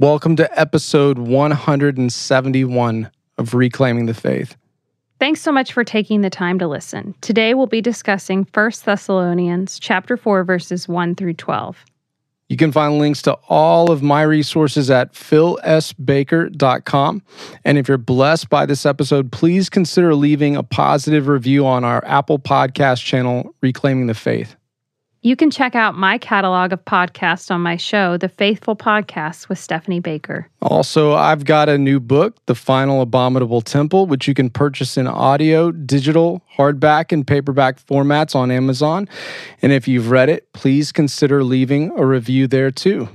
Welcome to episode 171 of Reclaiming the Faith. Thanks so much for taking the time to listen. Today we'll be discussing 1 Thessalonians chapter 4 verses 1 through 12. You can find links to all of my resources at philsbaker.com. And if you're blessed by this episode, please consider leaving a positive review on our Apple Podcast channel, Reclaiming the Faith. You can check out my catalog of podcasts on my show, The Faithful Podcast with Stephanie Baker. Also, I've got a new book, The Final Abominable Temple, which you can purchase in audio, digital, hardback, and paperback formats on Amazon. And if you've read it, please consider leaving a review there too.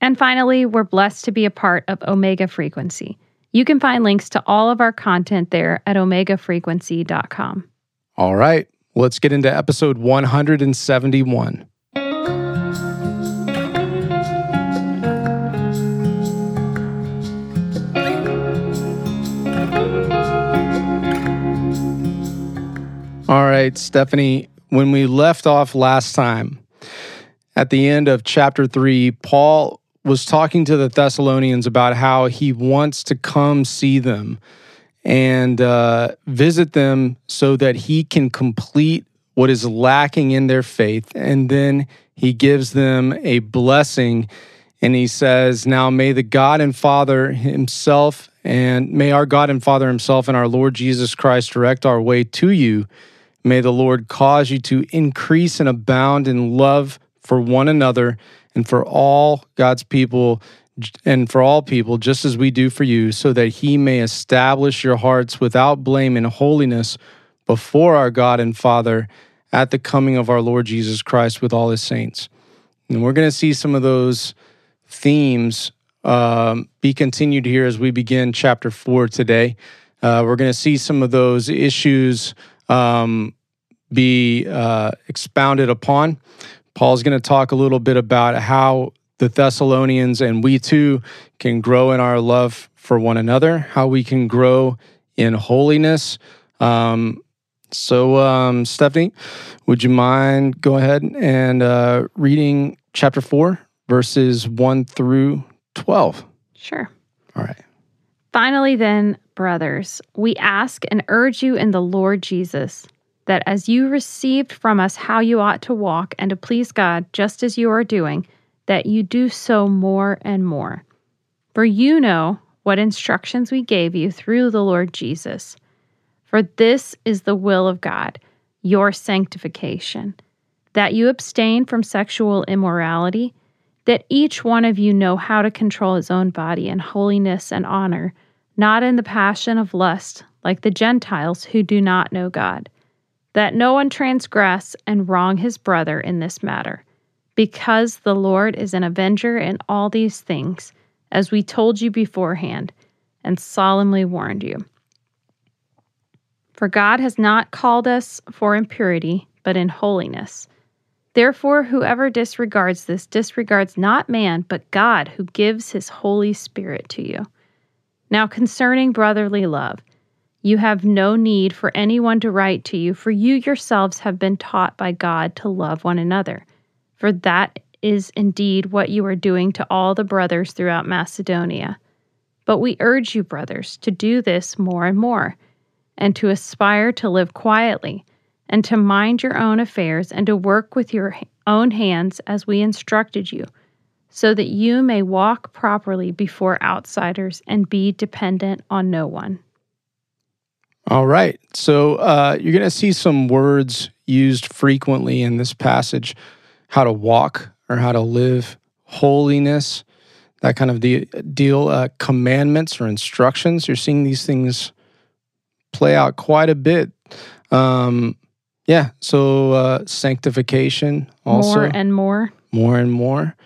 And finally, we're blessed to be a part of Omega Frequency. You can find links to all of our content there at omegafrequency.com. All right. Let's get into episode 171. All right, Stephanie, when we left off last time, at the end of chapter 3, Paul was talking to the Thessalonians about how he wants to come see them and uh, visit them so that he can complete what is lacking in their faith. And then he gives them a blessing and he says, Now may the God and Father himself and may our God and Father himself and our Lord Jesus Christ direct our way to you. May the Lord cause you to increase and abound in love for one another and for all God's people and for all people, just as we do for you, so that he may establish your hearts without blame and holiness before our God and Father at the coming of our Lord Jesus Christ with all his saints. And we're going to see some of those themes um, be continued here as we begin chapter four today. Uh, we're going to see some of those issues um, be uh, expounded upon. Paul's going to talk a little bit about how the Thessalonians and we too can grow in our love for one another, how we can grow in holiness. Um, so, um, Stephanie, would you mind go ahead and uh, reading chapter 4, verses 1 through 12? Sure. All right. Finally, then, brothers, we ask and urge you in the Lord Jesus that as you received from us how you ought to walk and to please God, just as you are doing, that you do so more and more. For you know what instructions we gave you through the Lord Jesus. For this is the will of God, your sanctification, that you abstain from sexual immorality, that each one of you know how to control his own body in holiness and honor, not in the passion of lust, like the Gentiles who do not know God, that no one transgress and wrong his brother in this matter because the Lord is an avenger in all these things, as we told you beforehand and solemnly warned you. For God has not called us for impurity, but in holiness. Therefore, whoever disregards this disregards not man, but God, who gives his Holy Spirit to you. Now, concerning brotherly love, you have no need for anyone to write to you, for you yourselves have been taught by God to love one another for that is indeed what you are doing to all the brothers throughout Macedonia. But we urge you, brothers, to do this more and more, and to aspire to live quietly, and to mind your own affairs, and to work with your own hands as we instructed you, so that you may walk properly before outsiders and be dependent on no one. All right. So uh, you're going to see some words used frequently in this passage how to walk or how to live holiness, that kind of de- deal, uh, commandments or instructions. You're seeing these things play out quite a bit. Um, yeah, so uh, sanctification also. More and more. More and more.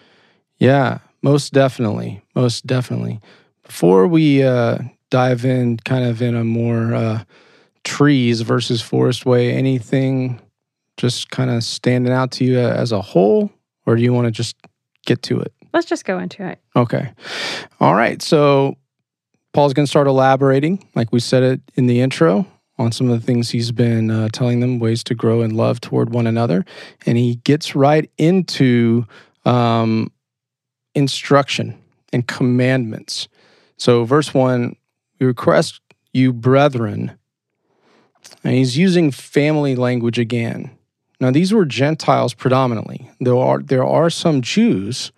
Yeah, most definitely. Most definitely. Before we uh, dive in kind of in a more uh, trees versus forest way, anything just kind of standing out to you as a whole, or do you want to just get to it? Let's just go into it. Okay. All right. So Paul's going to start elaborating, like we said it in the intro, on some of the things he's been uh, telling them, ways to grow in love toward one another. And he gets right into um, instruction. and commandments. So, verse 1 we request you, brethren. And he's using family language again. Now, these were Gentiles predominantly. There are, there are some Jews,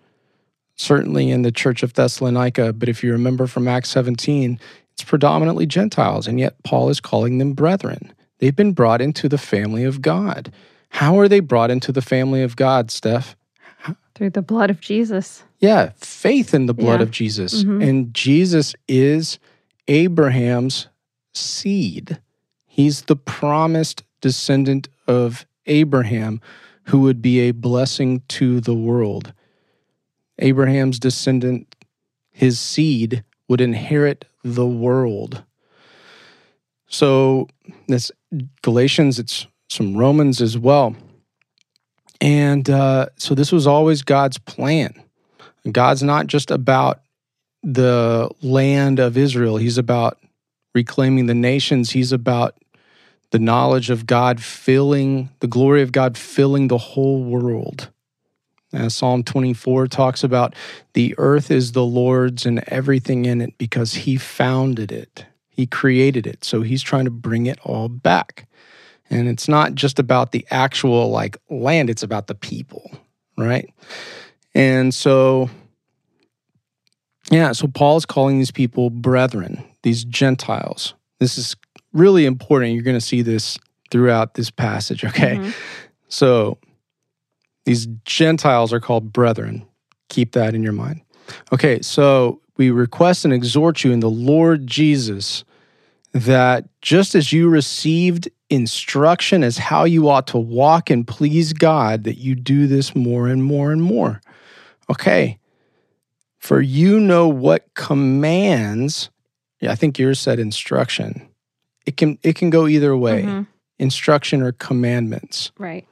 certainly in the church of Thessalonica, but if you remember from Acts 17, it's predominantly Gentiles, and yet Paul is calling them brethren. They've been brought into the family of God. How are they brought into the family of God, Steph? Through the blood of Jesus. Yeah, faith in the blood Yeah. of Jesus. Mhm. And Jesus is Abraham's seed. He's the promised descendant of Abraham who would be a blessing to the world. Abraham's descendant, his seed, would inherit the world. So, this Galatians, it's some Romans as well. And uh, so, this was always God's plan. God's not just about the land of Israel, He's about reclaiming the nations, He's about the knowledge of God filling, the glory of God filling the whole world. As Psalm 24 talks about, the earth is the Lord's and everything in it because He founded it. He created it. So He's trying to bring it all back. And it's not just about the actual like land, it's about the people, right? And so, yeah, so Paul's calling these people brethren, these Gentiles. This is really important. You're going to see this throughout this passage, okay? Mhm. So, these Gentiles are called brethren. Keep that in your mind. Okay, so we request and exhort you in the Lord Jesus that just as you received instruction as how you ought to walk and please God, that you do this more and more and more. Okay. For you know what commands, yeah, I think yours said instruction. It can it can go either way. Mhm. Instruction or commandments. Right.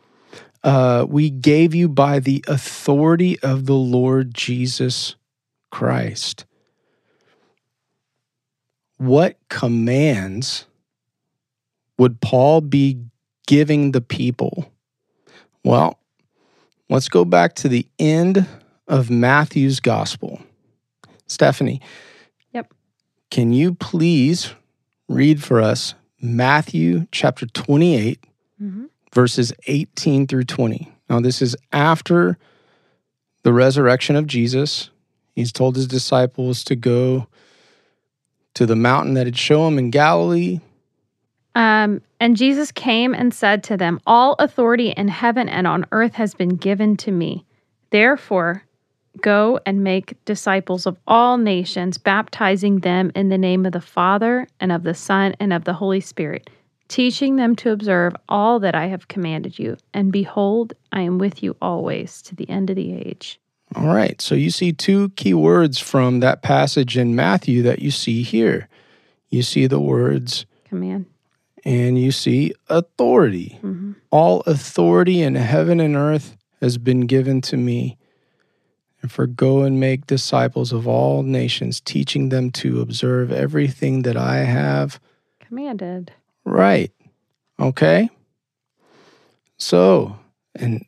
Uh, we gave you by the authority of the Lord Jesus Christ. What commands would Paul be giving the people? Well, let's go back to the end of Matthew's gospel. Stephanie. Yep. Can you please read for us Matthew chapter 28, Mhm. verses 18 through 20. Now, this is after the resurrection of Jesus. He's told his disciples to go to the mountain that had shown him in Galilee. Um, and Jesus came and said to them, All authority in heaven and on earth has been given to me. Therefore, go and make disciples of all nations, baptizing them in the name of the Father and of the Son and of the Holy Spirit, teaching them to observe all that I have commanded you. And behold, I am with you always to the end of the age. All right, so you see two key words from that passage in Matthew that you see here. You see the words Command. and you see authority. Mhm. All authority in heaven and earth has been given to me. And for go and make disciples of all nations, teaching them to observe everything that I have. Commanded. Right. Okay. So, and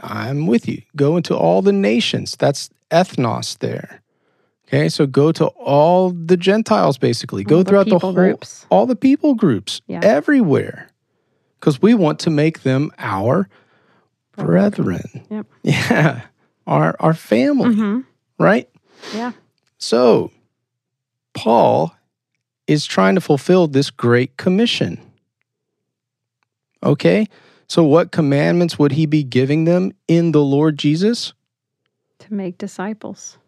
I'm with you. Go into all the nations. That's ethnos there. Okay. So go to all the Gentiles, basically. Go All the throughout the, whole, groups. all the people groups Yeah. everywhere because we want to make them our brethren. Yep. Yeah. Our, our family, hmm right? Yeah. So, Paul is trying to fulfill this great commission. Okay? So, what commandments would he be giving them in the Lord Jesus? To make disciples.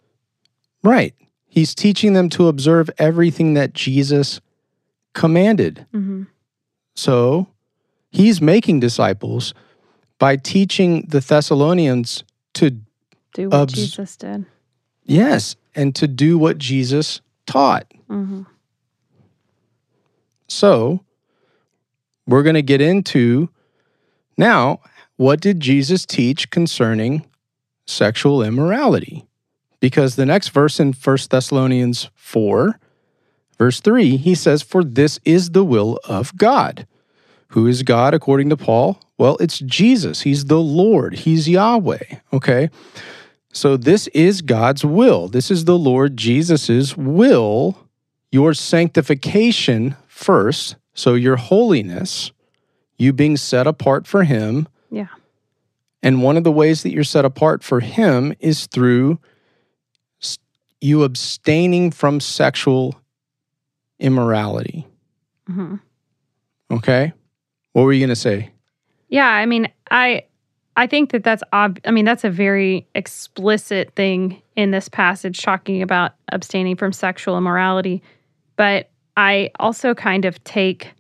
Right. He's teaching them to observe everything that Jesus commanded. hmm So, he's making disciples by teaching the Thessalonians to, Do what Obs- Jesus did. yes, and to do what Jesus taught. hmm So, we're going to get into now what did Jesus teach concerning sexual immorality? Because the next verse in 1 Thessalonians 4, verse 3, he says, For this is the will of God. Who is God according to Paul? Well, it's Jesus. He's the Lord, He's Yahweh. Okay. So this is God's will. This is the Lord Jesus's will, your sanctification first, so your holiness, you being set apart for him. Yeah. And one of the ways that you're set apart for him is through you abstaining from sexual immorality. hmm Okay? What were you going to say? Yeah, I mean, I I think that that's ob- I mean, that's a very explicit thing in this passage talking about abstaining from sexual immorality, but I also kind of take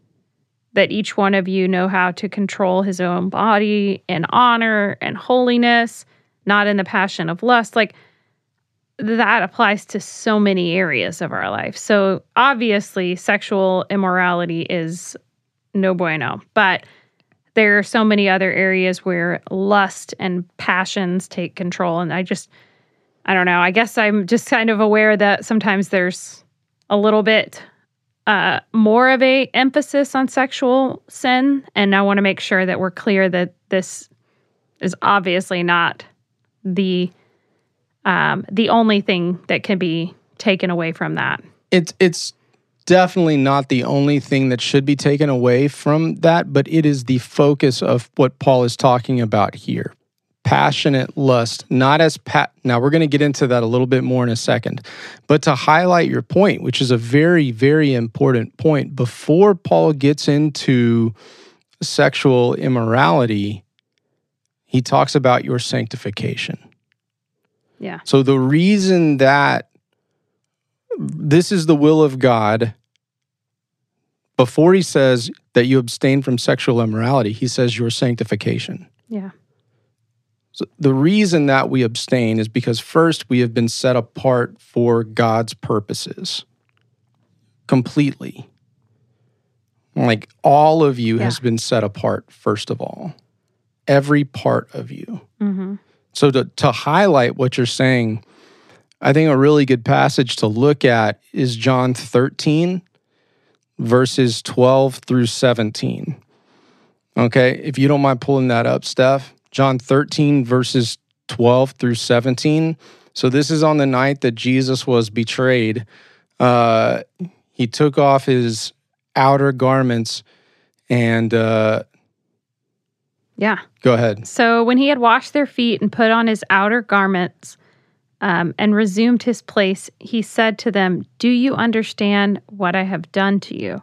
that each one of you know how to control his own body in honor and holiness, not in the passion of lust. Like that applies to so many areas of our life. So obviously, sexual immorality is no bueno, but there are so many other areas where lust and passions take control. And I just, I don't know. I guess I'm just kind of aware that sometimes there's a little bit uh, more of a emphasis on sexual sin, and I want to make sure that we're clear that this is obviously not the um, the only thing that can be taken away from that. It's it's definitely not the only thing that should be taken away from that, but it is the focus of what Paul is talking about here. Passionate lust, not as pat. Now we're going to get into that a little bit more in a second, but to highlight your point, which is a very, very important point, before Paul gets into sexual immorality, he talks about your sanctification. Yeah. So the reason that this is the will of God, before he says that you abstain from sexual immorality, he says your sanctification. Yeah. So the reason that we abstain is because first we have been set apart for God's purposes completely. Like all of you Yeah. has been set apart, first of all. Every part of you. Mm-hmm. So to, to highlight what you're saying, I think a really good passage to look at is John 13, verses 12 through 17. Okay, if you don't mind pulling that up, Steph. John 13, verses 12 through 17. So this is on the night that Jesus was betrayed. Uh, he took off his outer garments and uh, Yeah. go ahead. So when he had washed their feet and put on his outer garments um, and resumed his place, he said to them, Do you understand what I have done to you?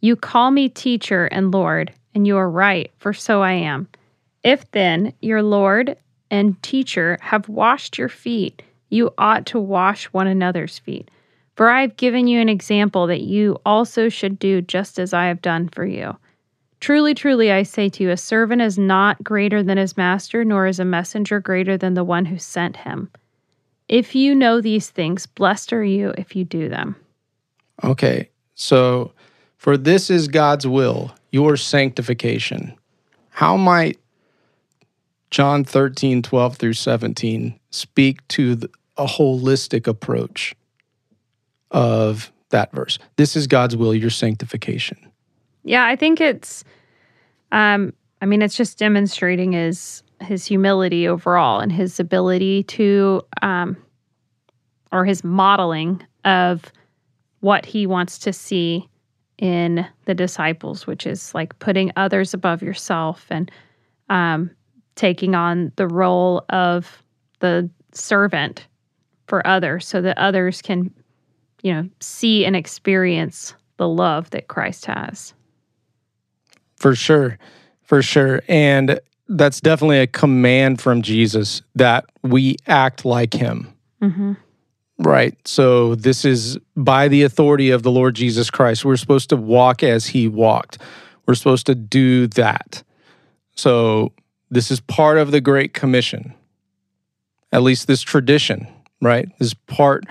You call me teacher and Lord, and you are right, for so I am. If then your Lord and teacher have washed your feet, you ought to wash one another's feet. For I have given you an example that you also should do just as I have done for you. Truly, truly, I say to you, a servant is not greater than his master, nor is a messenger greater than the one who sent him. If you know these things, blessed are you if you do them. Okay, so for this is God's will, your sanctification. How might John 13, 12 through 17 speak to the, a holistic approach of that verse? This is God's will, your sanctification. Yeah, I think it's, um, I mean, it's just demonstrating his his humility overall and his ability to, um, or his modeling of what he wants to see in the disciples, which is like putting others above yourself and um, taking on the role of the servant for others, so that others can, you know, see and experience the love that Christ has. For sure. For sure. And that's definitely a command from Jesus that we act like him. Mm-hmm. Right. So this is by the authority of the Lord Jesus Christ. We're supposed to walk as he walked. We're supposed to do that. So this is part of the Great Commission. At least this tradition, right? This is part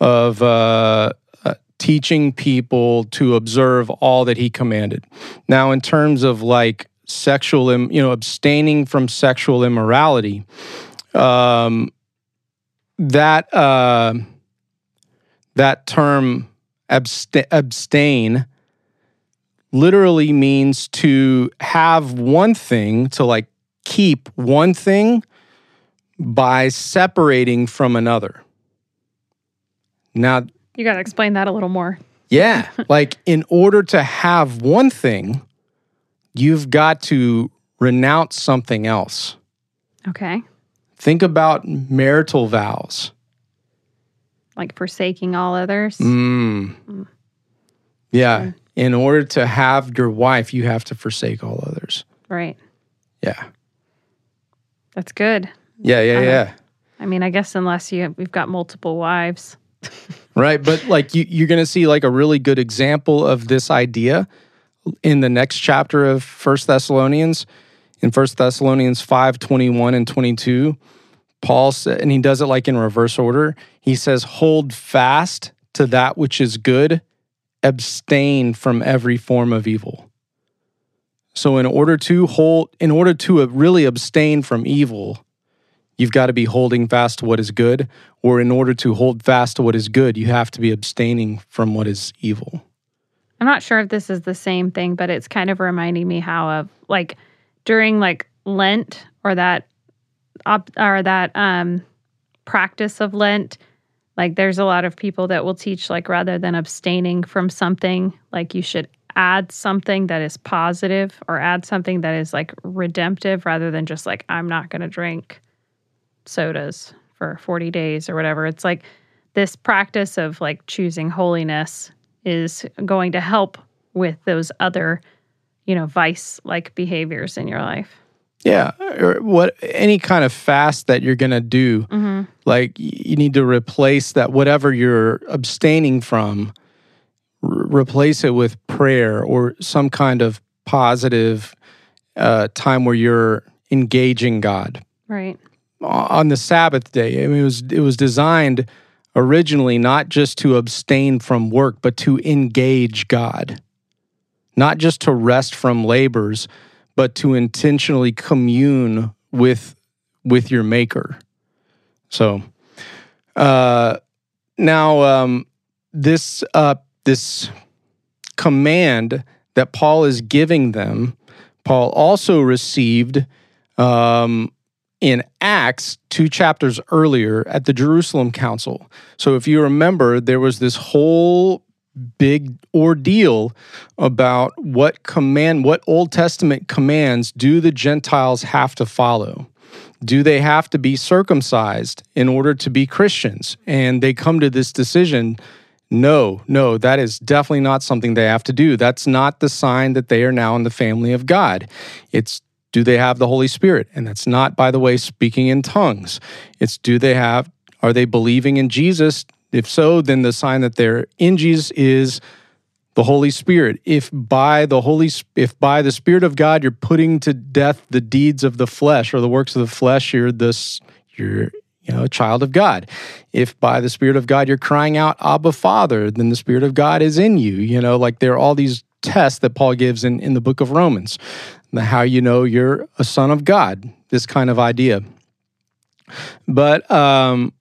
of uh, uh, teaching people to observe all that he commanded. Now, in terms of like sexual, im- you know, abstaining from sexual immorality, um, that uh, that term absta- abstain literally means to have one thing to like keep one thing by separating from another. Now, You got to explain that a little more. yeah, like in order to have one thing, you've got to renounce something else. Okay. Think about marital vows. Like forsaking all others. Mm. Yeah. In order to have your wife, you have to forsake all others. Right. Yeah. That's good. Yeah, yeah, yeah. I mean, I guess unless you we've got multiple wives. Right. But like you, you're going to see like a really good example of this idea in the next chapter of First Thessalonians. In First Thessalonians 5 21 and 22, Paul said, and he does it like in reverse order. He says, Hold fast to that which is good, abstain from every form of evil. So, in order to hold, in order to really abstain from evil, you've got to be holding fast to what is good, or in order to hold fast to what is good, you have to be abstaining from what is evil. I'm not sure if this is the same thing, but it's kind of reminding me how of like during like Lent or that op- or that um practice of Lent, like there's a lot of people that will teach like rather than abstaining from something, like you should add something that is positive or add something that is like redemptive rather than just like I'm not going to drink sodas for 40 days or whatever. It's like this practice of like choosing holiness is going to help with those other, you know, vice like behaviors in your life. Yeah, or what any kind of fast that you're going to do, Mm-hmm. like you need to replace that whatever you're abstaining from, r- replace it with prayer or some kind of positive uh, time where you're engaging God. Right. on the Sabbath day. I mean, it was it was designed originally not just to abstain from work, but to engage God, not just to rest from labors, but to intentionally commune with with your Maker. So, uh, now um, this uh, this command that Paul is giving them, Paul also received. Um, in Acts, two chapters earlier at the Jerusalem Council. So, if you remember, there was this whole big ordeal about what command, what Old Testament commands do the Gentiles have to follow? Do they have to be circumcised in order to be Christians? And they come to this decision no, no, that is definitely not something they have to do. That's not the sign that they are now in the family of God. It's do they have the Holy Spirit? And that's not, by the way, speaking in tongues. It's do they have, are they believing in Jesus? If so, then the sign that they're in Jesus is the Holy Spirit. If by the Holy, if by the Spirit of God you're putting to death the deeds of the flesh or the works of the flesh, you're this, you're you know a child of God. If by the Spirit of God you're crying out, Abba, Father, then the Spirit of God is in you. You know, like there are all these tests that Paul gives in in the book of Romans how you know you're a son of God, this kind of idea. But um,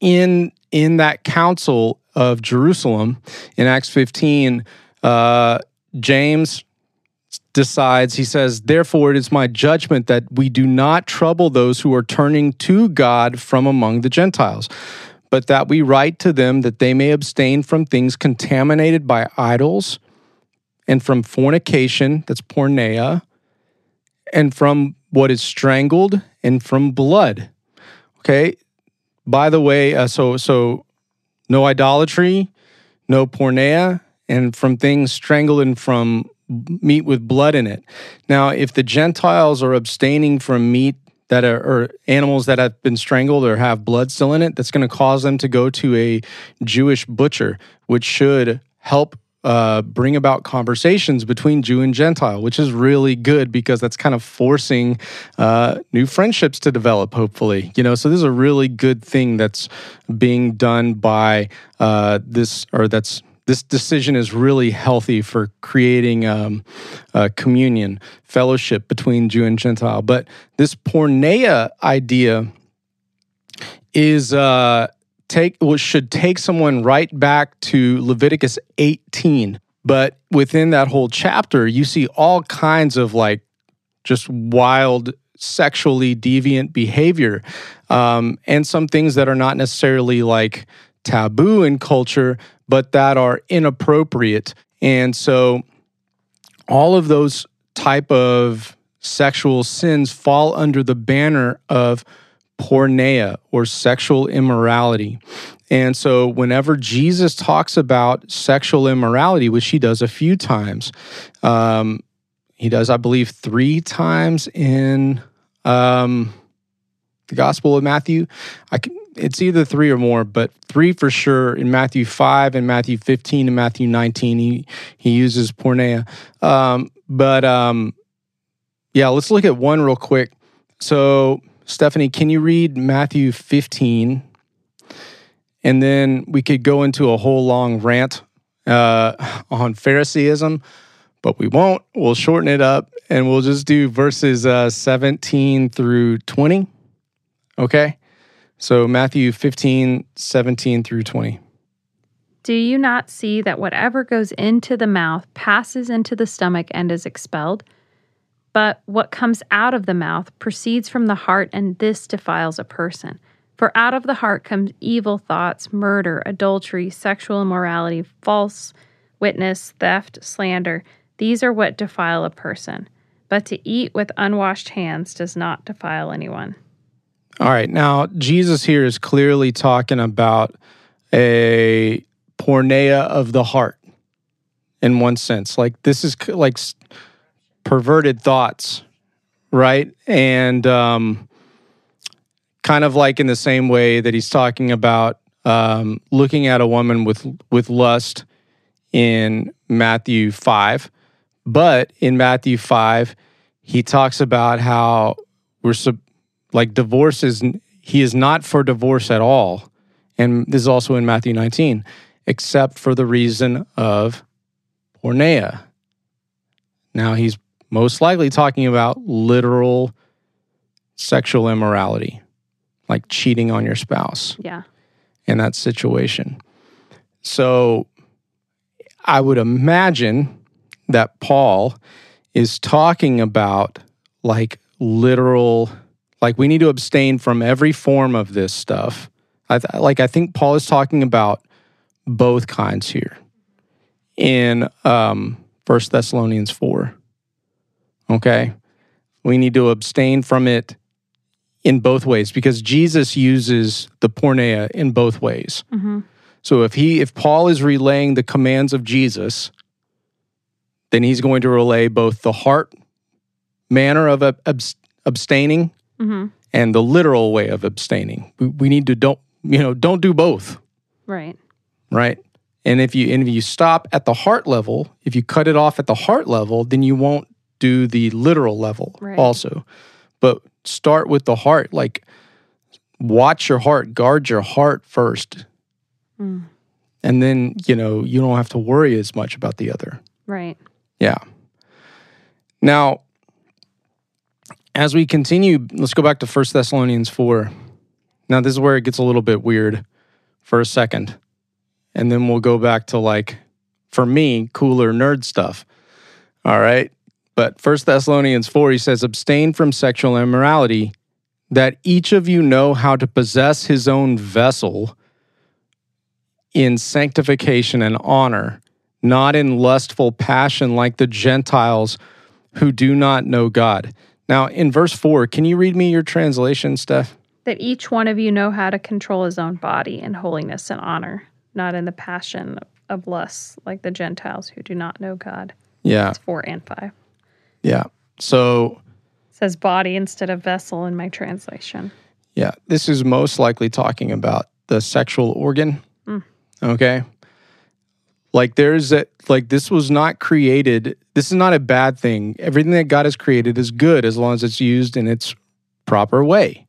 in in that council of Jerusalem in Acts 15, uh, James decides, he says, Therefore, it is my judgment that we do not trouble those who are turning to God from among the Gentiles, but that we write to them that they may abstain from things contaminated by idols and from fornication, that's porneia, and from what is strangled and from blood. Okay. By the way, uh, so so no idolatry, no porneia, and from things strangled and from meat with blood in it. Now, if the Gentiles are abstaining from meat that are or animals that have been strangled or have blood still in it, that's going to cause them to go to a Jewish butcher, which should help uh, bring about conversations between Jew and Gentile, which is really good because that's kind of forcing uh, new friendships to develop. Hopefully, you know. So this is a really good thing that's being done by uh, this, or that's this decision is really healthy for creating um, communion, fellowship between Jew and Gentile. But this porneia idea is uh, take should take someone right back to Leviticus 18. But within that whole chapter, you see all kinds of like just wild sexually deviant behavior um, and some things that are not necessarily like taboo in culture, but that are inappropriate. And so all of those type of sexual sins fall under the banner of porneia or sexual immorality. And so, whenever Jesus talks about sexual immorality, which he does a few times, um, he does, I believe, three times in um, the Gospel of Matthew. I can, it's either three or more, but three for sure in Matthew 5 and Matthew 15 and Matthew 19. He, he uses porneia. Um, but um, yeah, let's look at one real quick. So, Stephanie, can you read Matthew 15? And then we could go into a whole long rant uh, on Phariseeism, but we won't. We'll shorten it up and we'll just do verses uh, 17 through 20. Okay? So Matthew 15, 17 through 20. Do you not see that whatever goes into the mouth passes into the stomach and is expelled? But what comes out of the mouth proceeds from the heart, and this defiles a person. For out of the heart comes evil thoughts, murder, adultery, sexual immorality, false witness, theft, slander. These are what defile a person. But to eat with unwashed hands does not defile anyone. All right. Now, Jesus here is clearly talking about a porneia of the heart in one sense. Like, this is like perverted thoughts, right? And um, kind of like in the same way that he's talking about um, looking at a woman with with lust in Matthew five, but in Matthew five, he talks about how we're sub- like divorce is he is not for divorce at all, and this is also in Matthew nineteen, except for the reason of porneia. Now he's most likely talking about literal sexual immorality, like cheating on your spouse. Yeah. In that situation. So I would imagine that Paul is talking about like literal, like we need to abstain from every form of this stuff. I th- like I think Paul is talking about both kinds here in um, 1 Thessalonians 4. Okay. We need to abstain from it in both ways because Jesus uses the porneia in both ways. Mm-hmm. So if he if Paul is relaying the commands of Jesus, then he's going to relay both the heart manner of abstaining mm-hmm. and the literal way of abstaining. We, we need to don't you know don't do both. Right. Right. And if you and if you stop at the heart level, if you cut it off at the heart level, then you won't do the literal level right. also. But start with the heart. Like, watch your heart, guard your heart first. Mm. And then, you know, you don't have to worry as much about the other. Right. Yeah. Now, as we continue, let's go back to First Thessalonians 4. Now, this is where it gets a little bit weird for a second. And then we'll go back to like, for me, cooler nerd stuff. All right. But First Thessalonians 4, he says, abstain from sexual immorality, that each of you know how to possess his own vessel in sanctification and honor, not in lustful passion like the Gentiles who do not know God. Now, in verse 4, can you read me your translation, Steph? That each one of you know how to control his own body in holiness and honor, not in the passion of lust like the Gentiles who do not know God. Yeah. It's 4 and 5. Yeah. So it says body instead of vessel in my translation. Yeah. This is most likely talking about the sexual organ. Mm. Okay. Like there's a like this was not created. This is not a bad thing. Everything that God has created is good as long as it's used in its proper way.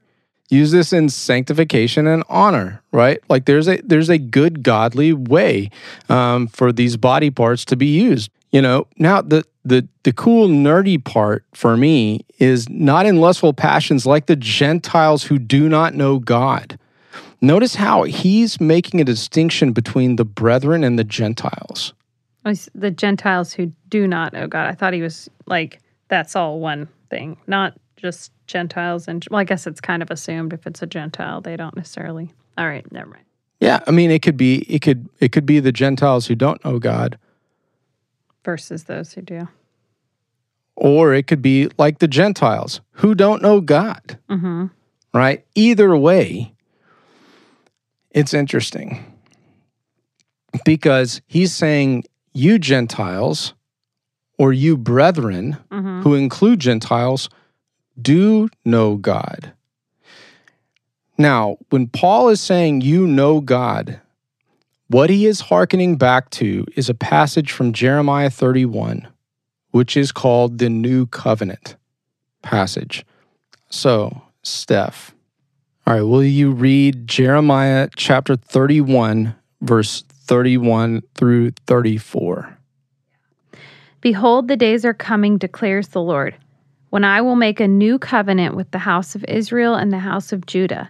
Use this in sanctification and honor, right? Like there's a there's a good godly way um, for these body parts to be used. You know, now the the the cool nerdy part for me is not in lustful passions like the Gentiles who do not know God. Notice how he's making a distinction between the brethren and the Gentiles. The Gentiles who do not know God. I thought he was like that's all one thing, not just Gentiles and well, I guess it's kind of assumed if it's a Gentile, they don't necessarily. All right, never mind. Yeah, I mean it could be it could it could be the Gentiles who don't know God, Versus those who do. or it could be like the Gentiles who don't know God. Mm-hmm. right? Either way, it's interesting because he's saying, You Gentiles or you brethren Mm-hmm. who include Gentiles do know God. Now, when Paul is saying you know God, what he is hearkening back to is a passage from Jeremiah 31, which is called the New Covenant passage. So, Steph, all right, will you read Jeremiah chapter 31, verse 31 through 34? Behold, the days are coming, declares the Lord, when I will make a new covenant with the house of Israel and the house of Judah,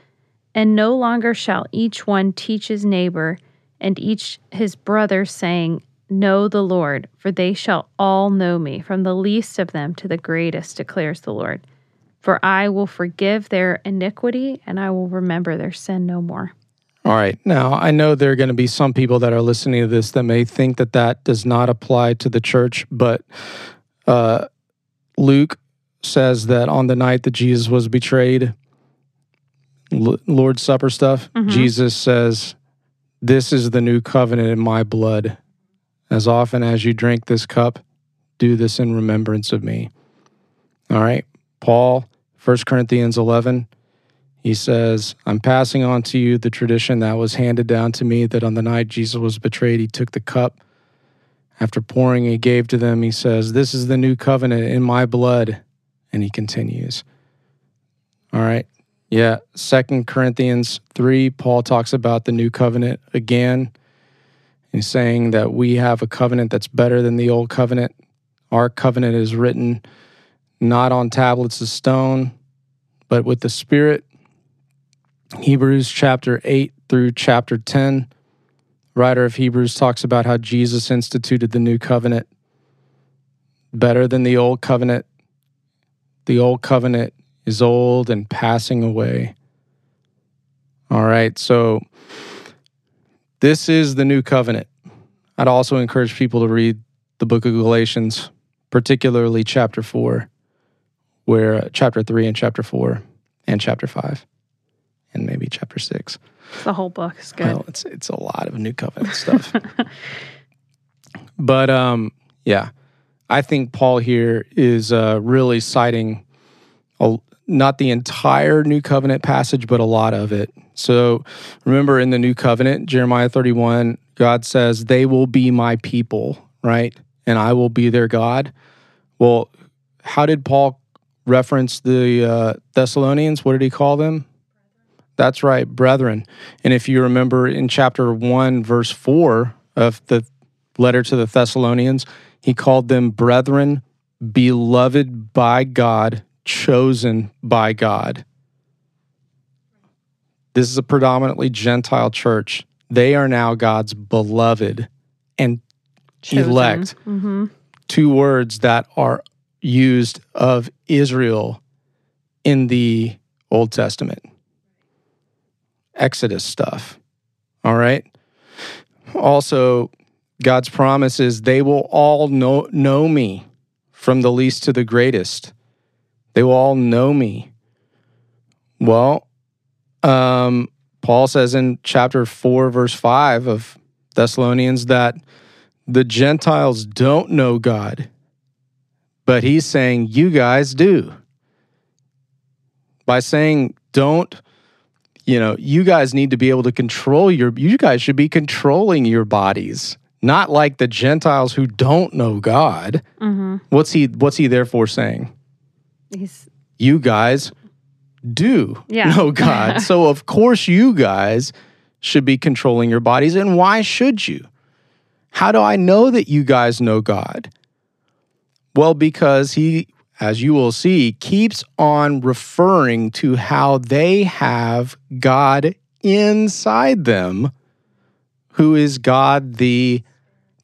And no longer shall each one teach his neighbor and each his brother, saying, Know the Lord, for they shall all know me, from the least of them to the greatest, declares the Lord. For I will forgive their iniquity, and I will remember their sin no more. All right. Now, I know there are going to be some people that are listening to this that may think that that does not apply to the church, but uh, Luke says that on the night that Jesus was betrayed, L- Lord's Supper stuff, Mhm. Jesus says, This is the new covenant in my blood. As often as you drink this cup, do this in remembrance of me. All right. Paul, 1 Corinthians 11, he says, I'm passing on to you the tradition that was handed down to me that on the night Jesus was betrayed, he took the cup. After pouring, he gave to them, he says, This is the new covenant in my blood. And he continues. All right. Yeah. Second Corinthians 3, Paul talks about the new covenant again. He's saying that we have a covenant that's better than the old covenant. Our covenant is written not on tablets of stone, but with the Spirit. Hebrews chapter 8 through chapter 10, writer of Hebrews talks about how Jesus instituted the new covenant better than the old covenant. The old covenant is old and passing away. All right, so this is the new covenant. I'd also encourage people to read the book of Galatians, particularly chapter 4, where uh, chapter 3 and chapter 4 and chapter 5 and maybe chapter 6. The whole book is good. Well, it's it's a lot of new covenant stuff. but um yeah, I think Paul here is uh, really citing a, not the entire new covenant passage, but a lot of it. So remember in the new covenant, Jeremiah 31, God says, They will be my people, right? And I will be their God. Well, how did Paul reference the uh, Thessalonians? What did he call them? That's right, brethren. And if you remember in chapter 1, verse 4 of the letter to the Thessalonians, he called them brethren, beloved by God, chosen by God. This is a predominantly Gentile church. They are now God's beloved and elect. hmm Two words that are used of Israel in the Old Testament. Exodus stuff. All right. Also, God's promise is they will all know, know me from the least to the greatest. They will all know me. Well, um, Paul says in chapter 4, verse 5 of Thessalonians that the Gentiles don't know God, but he's saying you guys do. By saying don't, you know, you guys need to be able to control your, you guys should be controlling your bodies, not like the Gentiles who don't know God. hmm What's he, what's he therefore saying? He's You guys do Yeah. know God. so, of course, you guys should be controlling your bodies. And why should you? How do I know that you guys know God? Well, because he, as you will see, keeps on referring to how they have God inside them, who is God the,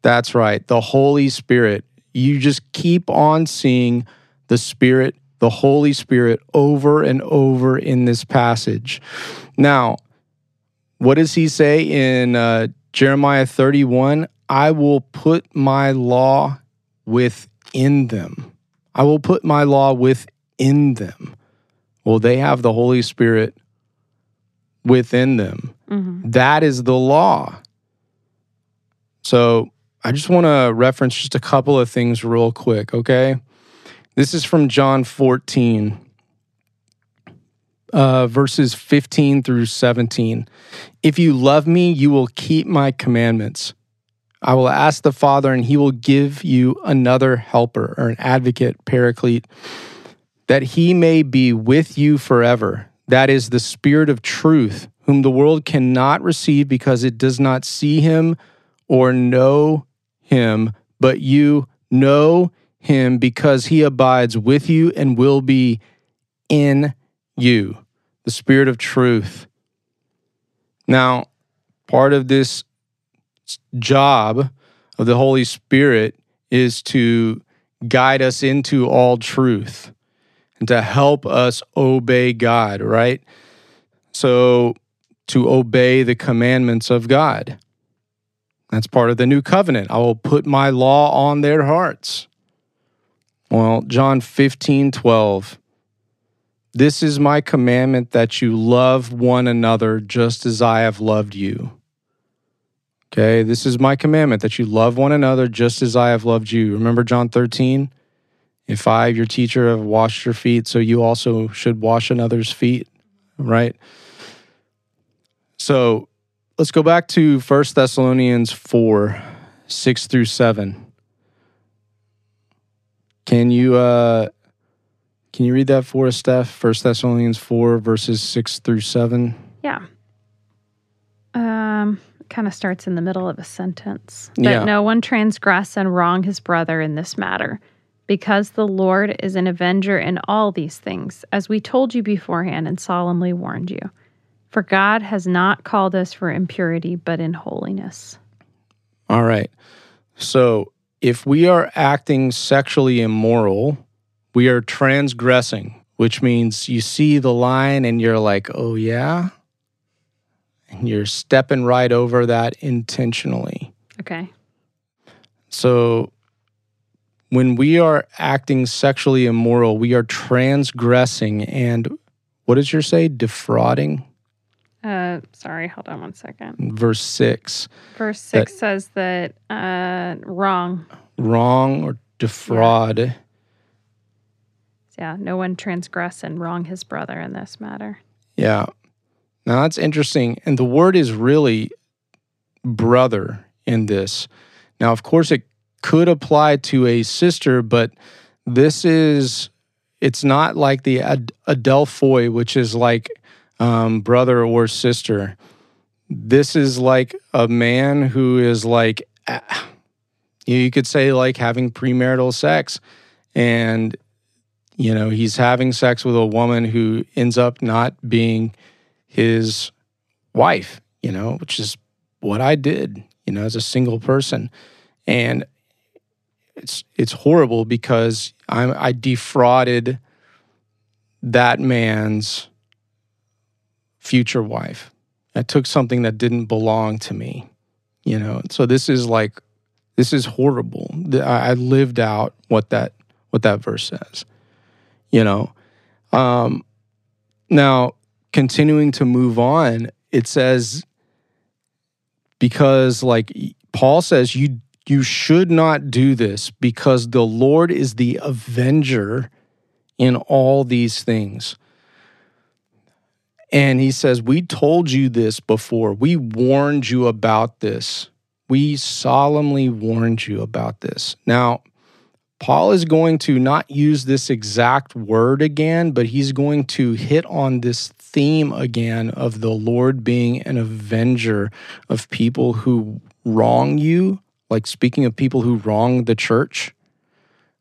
that's right, the Holy Spirit. You just keep on seeing the Spirit, the Holy Spirit, over and over in this passage. Now, what does he say in uh, Jeremiah 31? I will put my law within them. I will put my law within them. Well, they have the Holy Spirit within them. Mhm. That is the law. So I just want to reference just a couple of things real quick, okay? This is from John 14, uh, verses 15 through 17. If you love me, you will keep my commandments. I will ask the Father, and he will give you another helper or an advocate, paraclete, that he may be with you forever. That is the Spirit of truth, whom the world cannot receive because it does not see him or know him, but you know him because he abides with you and will be in you. The Spirit of truth. Now, part of this job of the Holy Spirit is to guide us into all truth and to help us obey God, right? So, to obey the commandments of God. That's part of the new covenant. I will put my law on their hearts. Well, John 15, 12. This is my commandment that you love one another just as I have loved you. Okay, this is my commandment that you love one another just as I have loved you. Remember John 13? If I, your teacher, have washed your feet, so you also should wash another's feet, right? So let's go back to 1 Thessalonians 4 6 through 7. Can you uh can you read that for us, Steph? 1 Thessalonians 4 verses 6 through 7. Yeah. Um, kind of starts in the middle of a sentence. That Yeah. no one transgress and wrong his brother in this matter, because the Lord is an avenger in all these things, as we told you beforehand and solemnly warned you. For God has not called us for impurity, but in holiness. All right. So if we are acting sexually immoral, we are transgressing, which means you see the line and you're like, oh, yeah? And you're stepping right over that intentionally. Okay. So when we are acting sexually immoral, we are transgressing and what does your say? Defrauding? Uh, sorry, hold on one second. Verse 6. Verse six says that uh, wrong. Wrong or defraud. Yeah, no one transgress and wrong his brother in this matter. Yeah. Now that's interesting. And the word is really brother in this. Now, of course, it could apply to a sister, but this is, it's not like the ad- adelphoi, which is like um, brother or sister. This is like a man who is like, you could say, like having premarital sex. And, you know, he's having sex with a woman who ends up not being his wife, you know, which is what I did, you know, as a single person. And it's it's horrible because I'm I defrauded that man's future wife. I took something that didn't belong to me, you know. So this is like this is horrible. I lived out what that what that verse says, you know. Um, now continuing to move on, it says because like Paul says you you should not do this because the Lord is the avenger in all these things. And he says, We told you this before. We warned you about this. We solemnly warned you about this. Now, Paul is going to not use this exact word again, but he's going to hit on this theme again of the Lord being an avenger of people who wrong you, like speaking of people who wrong the church.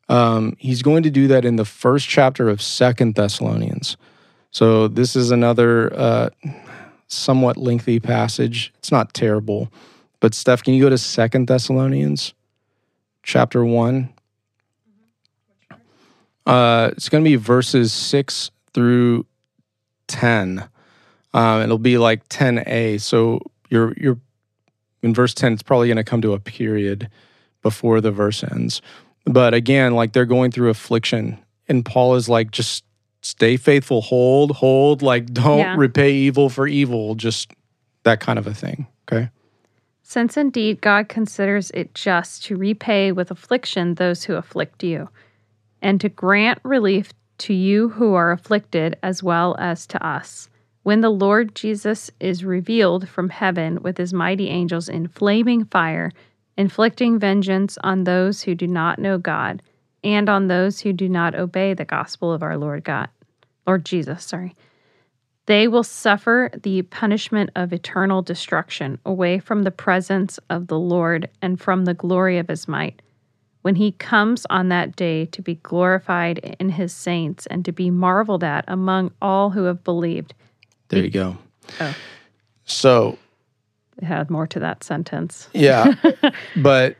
Um, he's going to do that in the first chapter of Second Thessalonians. So this is another uh, somewhat lengthy passage. It's not terrible, but Steph, can you go to Second Thessalonians, chapter one? Uh, it's going to be verses six through ten. Um, it'll be like ten a. So you're you're in verse ten. It's probably going to come to a period before the verse ends. But again, like they're going through affliction, and Paul is like, just stay faithful, hold, hold, like don't Yeah. repay evil for evil, just that kind of a thing. Okay. Since indeed God considers it just to repay with affliction those who afflict you, and to grant relief to you who are afflicted as well as to us, when the Lord Jesus is revealed from heaven with his mighty angels in flaming fire, inflicting vengeance on those who do not know God, and on those who do not obey the gospel of our Lord God, Lord Jesus, sorry. They will suffer the punishment of eternal destruction away from the presence of the Lord and from the glory of his might. When he comes on that day to be glorified in his saints and to be marveled at among all who have believed. There you go. Oh. So, It had more to that sentence. yeah. but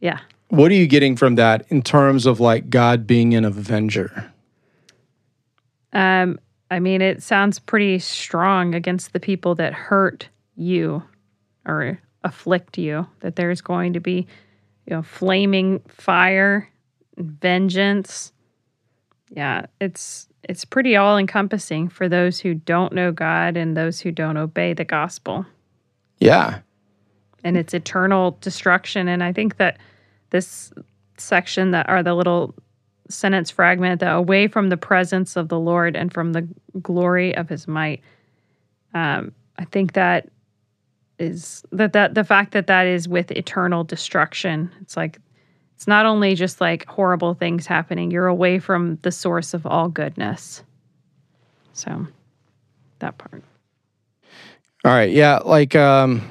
Yeah. What are you getting from that in terms of like God being an avenger? Um, I mean, it sounds pretty strong against the people that hurt you or afflict you, that there's going to be, you know, flaming fire, vengeance. Yeah, it's it's pretty all encompassing for those who don't know God and those who don't obey the gospel. Yeah. And it's eternal destruction. And I think that this section that are the little sentence fragment that away from the presence of the Lord and from the glory of his might. Um, I think that is that that the fact that that is with eternal destruction. It's like it's not only just like horrible things happening. You're away from the source of all goodness. So that part. All right. Yeah. Like, um,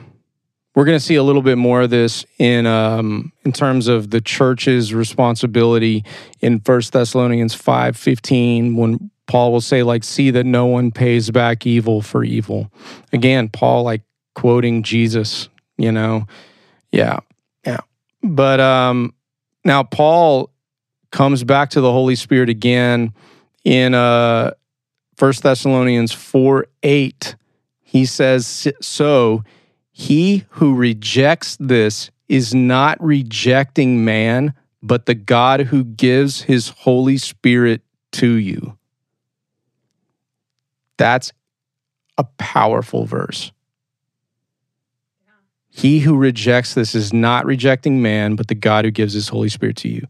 we're going to see a little bit more of this in um, in terms of the church's responsibility in First Thessalonians five fifteen when Paul will say like see that no one pays back evil for evil. Again, Paul like quoting Jesus, you know. Yeah. Yeah. But um now Paul comes back to the Holy Spirit again in uh First Thessalonians 4 8. He says, So he who rejects this is not rejecting man, but the God who gives his Holy Spirit to you. That's a powerful verse. He who rejects this is not rejecting man, but the God who gives his Holy Spirit to you.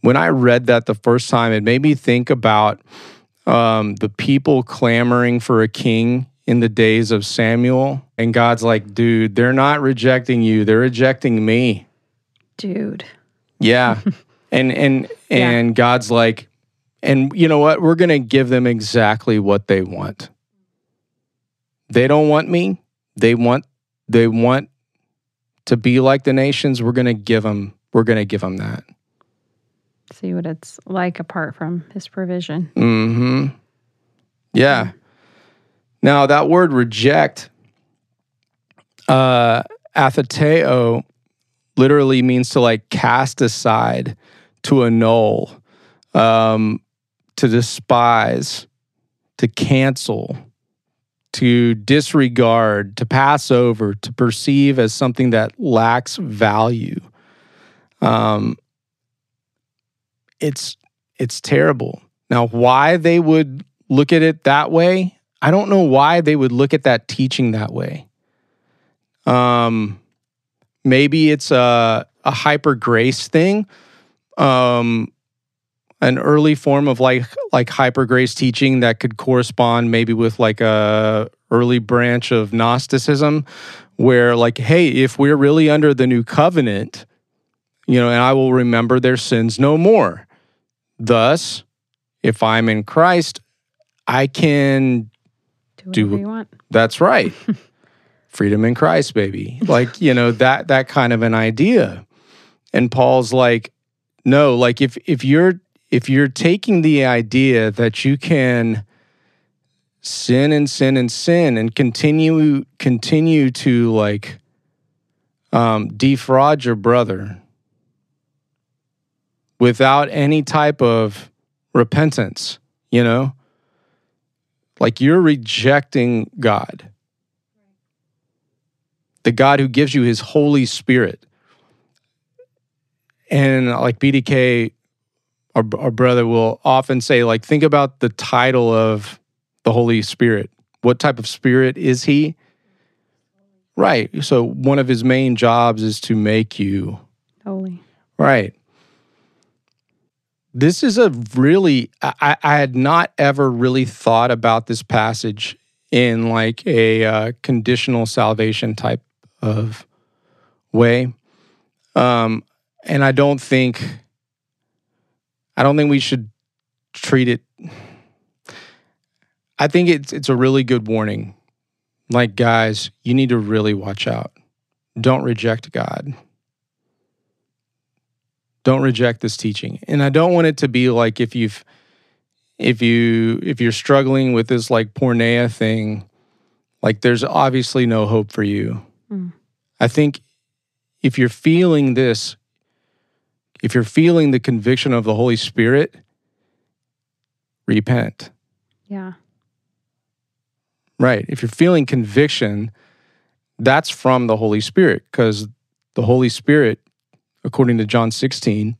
When I read that the first time, it made me think about um, the people clamoring for a king in the days of Samuel. And God's like, dude, they're not rejecting you, they're rejecting me. Dude. Yeah. and and and God's like, and you know what? We're gonna give them exactly what they want. They don't want me. They want they want to be like the nations. We're gonna give them. We're gonna give them that. See what it's like apart from his provision. Hmm. Yeah. Now that word reject, uh, atheteo, literally means to like cast aside, to annul, um, to despise, to cancel, to disregard, to pass over, to perceive as something that lacks value. Um, it's it's terrible. Now, why they would look at it that way, I don't know why they would look at that teaching that way. Um, maybe it's a a hyper grace thing, um, an early form of like like hyper grace teaching that could correspond maybe with like a early branch of Gnosticism, where like, hey, if we're really under the new covenant, you know, and I will remember their sins no more. Thus, if I'm in Christ, I can Do whatever you want. that's right. Freedom in Christ, baby. Like, you know, that that kind of an idea. And Paul's like, no, like if if you're if you're taking the idea that you can sin and sin and sin and continue continue to like um defraud your brother without any type of repentance, you know? Like you're rejecting God. The God who gives you his Holy Spirit. And like BDK, our, our brother will often say, like, think about the title of the Holy Spirit. What type of spirit is he? Right. So one of his main jobs is to make you Holy. Right. This is a really, I, I had not ever really thought about this passage in like a uh, conditional salvation type of way. Um, and I don't think, I don't think we should treat it. I think it's it's a really good warning. Like guys, you need to really watch out. Don't reject God don't reject this teaching and i don't want it to be like if you've if you if you're struggling with this like porneia thing like there's obviously no hope for you Mm. i think if you're feeling this if you're feeling the conviction of the holy spirit repent Yeah. right if you're feeling conviction that's from the holy spirit because the holy spirit according to john 16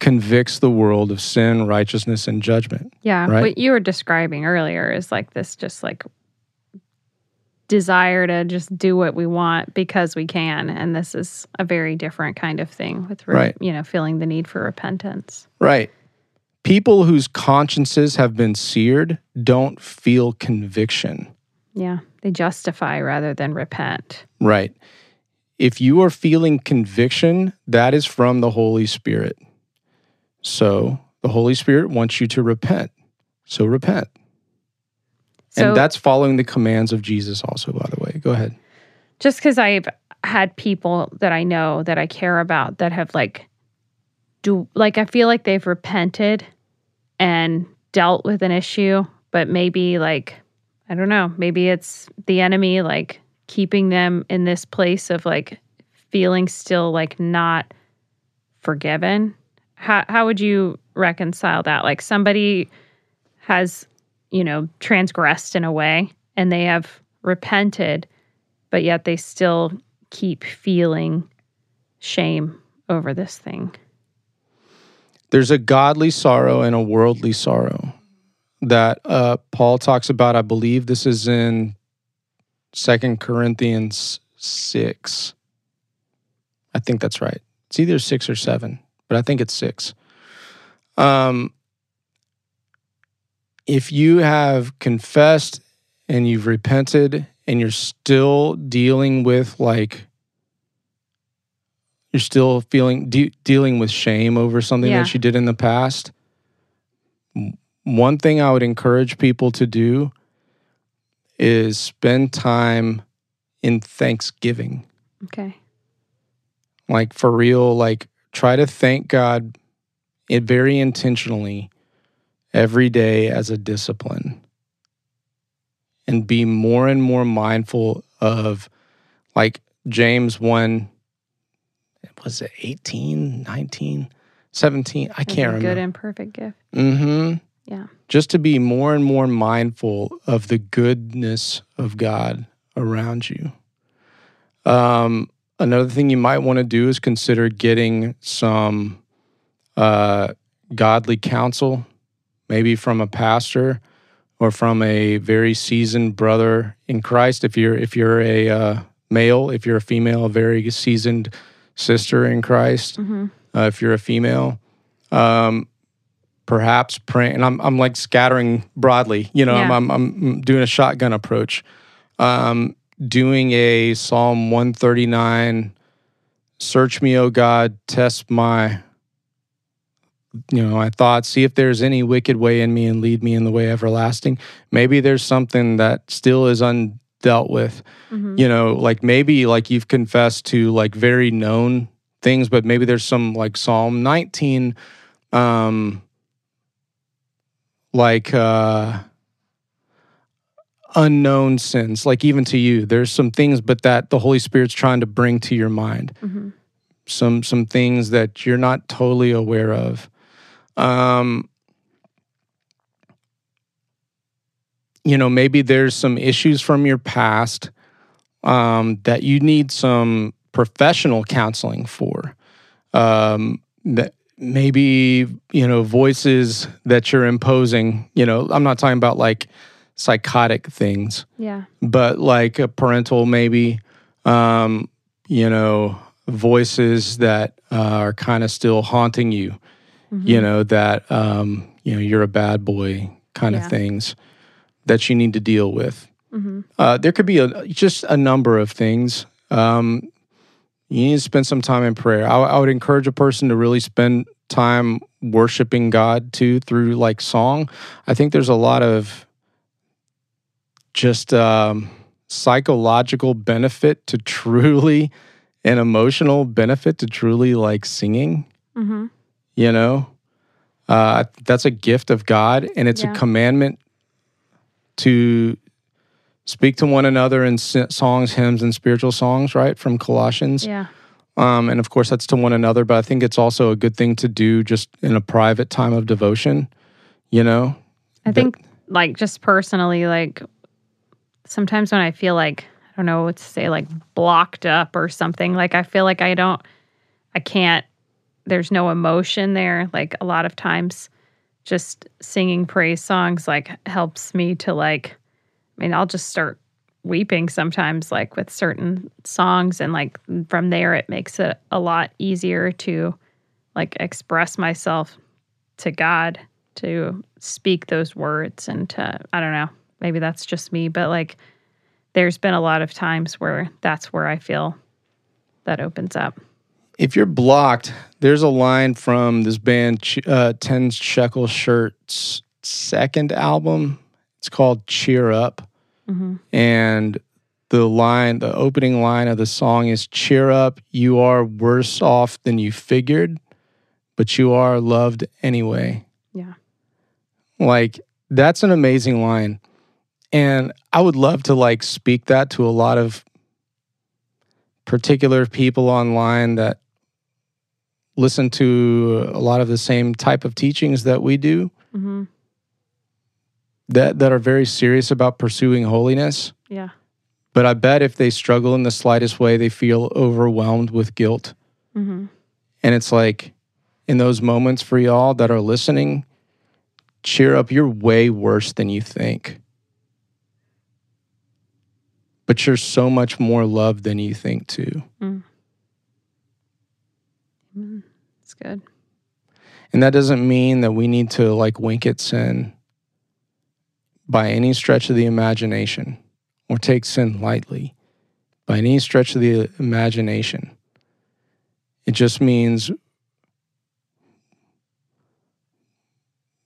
convicts the world of sin righteousness and judgment Yeah. Right? What you were describing earlier is like this just like desire to just do what we want because we can. And this is a very different kind of thing with, re- Right. you know, feeling the need for repentance. Right. People whose consciences have been seared don't feel conviction. Yeah. They justify rather than repent. Right. If you are feeling conviction, that is from the Holy Spirit. So the Holy Spirit wants you to repent. So repent. So and that's following the commands of Jesus, also, by the way. Go ahead. just because I've had people that I know that I care about that have like do like I feel like they've repented and dealt with an issue, but maybe like I don't know, maybe it's the enemy like keeping them in this place of like feeling still like not forgiven. How how would you reconcile that? Like somebody has, you know, transgressed in a way and they have repented but yet they still keep feeling shame over this thing. There's a godly sorrow and a worldly sorrow that uh, Paul talks about. I believe this is in Second Corinthians 6. I think that's right. It's either 6 or 7, but I think it's 6. Um, if you have confessed and you've repented and you're still dealing with like you're still feeling de- dealing with shame over something Yeah. that you did in the past one thing i would encourage people to do is spend time in thanksgiving Okay. like for real like try to thank god it very intentionally every day as a discipline and be more and more mindful of like james 1 was it 18 19 17 i can't remember Good and perfect gift. mm-hmm Yeah. Just to be more and more mindful of the goodness of God around you. Um, another thing you might want to do is consider getting some uh, godly counsel, maybe from a pastor or from a very seasoned brother in Christ. If you're if you're a uh, male, if you're a female, a very seasoned sister in Christ. hmm Uh, if you're a female, um, perhaps praying. And I'm I'm like scattering broadly. You know, Yeah. I'm, I'm I'm doing a shotgun approach. Um, doing a Psalm 139 Search me, O God, test my you know, my thoughts, see if there's any wicked way in me and lead me in the way everlasting. Maybe there's something that still is undealt with. Mhm. You know, like maybe like you've confessed to like very known things, but maybe there's some like Psalm 19 um like uh unknown sins like even to you. There's some things but that the holy spirit's trying to bring to your mind. Mhm. some some things that you're not totally aware of. Um you know maybe there's some issues from your past um that you need some professional counseling for. Um that maybe you know voices that you're imposing you know i'm not talking about like psychotic things Yeah. but like a parental maybe um you know voices that uh, are kind of still haunting you you Mhm. know that um you know you're a bad boy kind Yeah. of things that you need to deal with Mhm. uh there could be a just a number of things um you need to spend some time in prayer I, I would encourage a person to really spend time worshiping god too through like song i think there's a lot of just um psychological benefit to truly an emotional benefit to truly like singing Mhm. you know uh that's a gift of god and it's Yeah. a commandment to speak to one another in songs hymns and spiritual songs right from colossians Yeah. um and of course that's to one another but i think it's also a good thing to do just in a private time of devotion you know I But- think, like, just personally, like, sometimes when I feel like, I don't know what to say, like blocked up or something, like, I feel like I don't, I can't, there's no emotion there. Like, a lot of times, just singing praise songs, like, helps me to, like, I mean, I'll just start weeping sometimes, like, with certain songs. And, like, from there, it makes it a lot easier to, like, express myself to God to speak those words and to I don't know, maybe that's just me, but like there's been a lot of times where that's where I feel that opens up. if you're blocked, there's a line from this band, uh, Ten Shekel Shirt's second album. It's called Cheer Up. Hmm And the line, the opening line of the song is Cheer up, you are worse off than you figured, but you are loved anyway. Yeah. Like, that's an amazing line. And I would love to like speak that to a lot of particular people online that listen to a lot of the same type of teachings that we do hmm that that are very serious about pursuing holiness. Yeah. But I bet if they struggle in the slightest way, they feel overwhelmed with guilt. hmm And it's like in those moments for y'all that are listening, cheer up. You're way worse than you think. But you're so much more loved than you think, too. It's good. And that doesn't mean that we need to like wink at sin by any stretch of the imagination or take sin lightly by any stretch of the imagination. It just means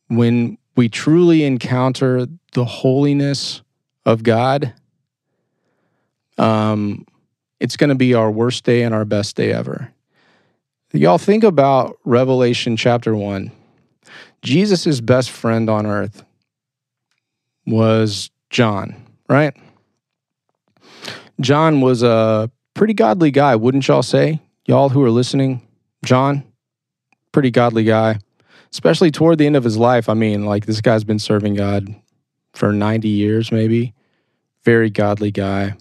when we truly encounter the holiness of God, um, it's going to be our worst day and our best day ever. Y'all think about Revelation chapter 1. Jesus' best friend on earth was John, right? John was a pretty godly guy, wouldn't y'all say? Y'all who are listening, John, pretty godly guy, especially toward the end of his life. I mean, like this guy's been serving God for 90 years, maybe. Very godly guy.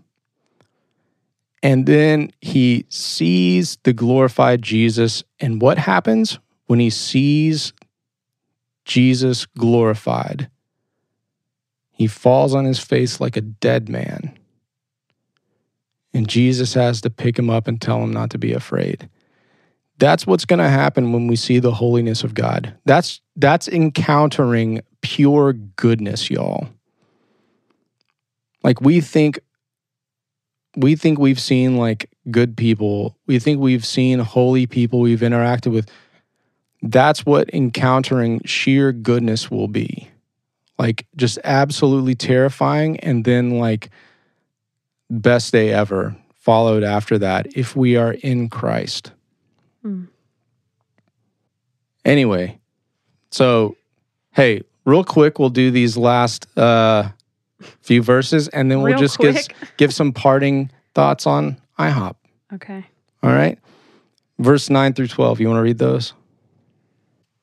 And then he sees the glorified Jesus. And what happens when he sees Jesus glorified? He falls on his face like a dead man. And Jesus has to pick him up and tell him not to be afraid. That's what's going to happen when we see the holiness of God. That's that's encountering pure goodness, y'all. Like we think we think we've seen like good people. We think we've seen holy people we've interacted with. That's what encountering sheer goodness will be. Like just absolutely terrifying and then like best day ever followed after that if we are in Christ. Mm. Anyway, so hey, real quick we'll do these last uh few verses and then we'll Real just give give some parting thoughts on IHOP. Okay. All right. Verse 9 through 12. You want to read those?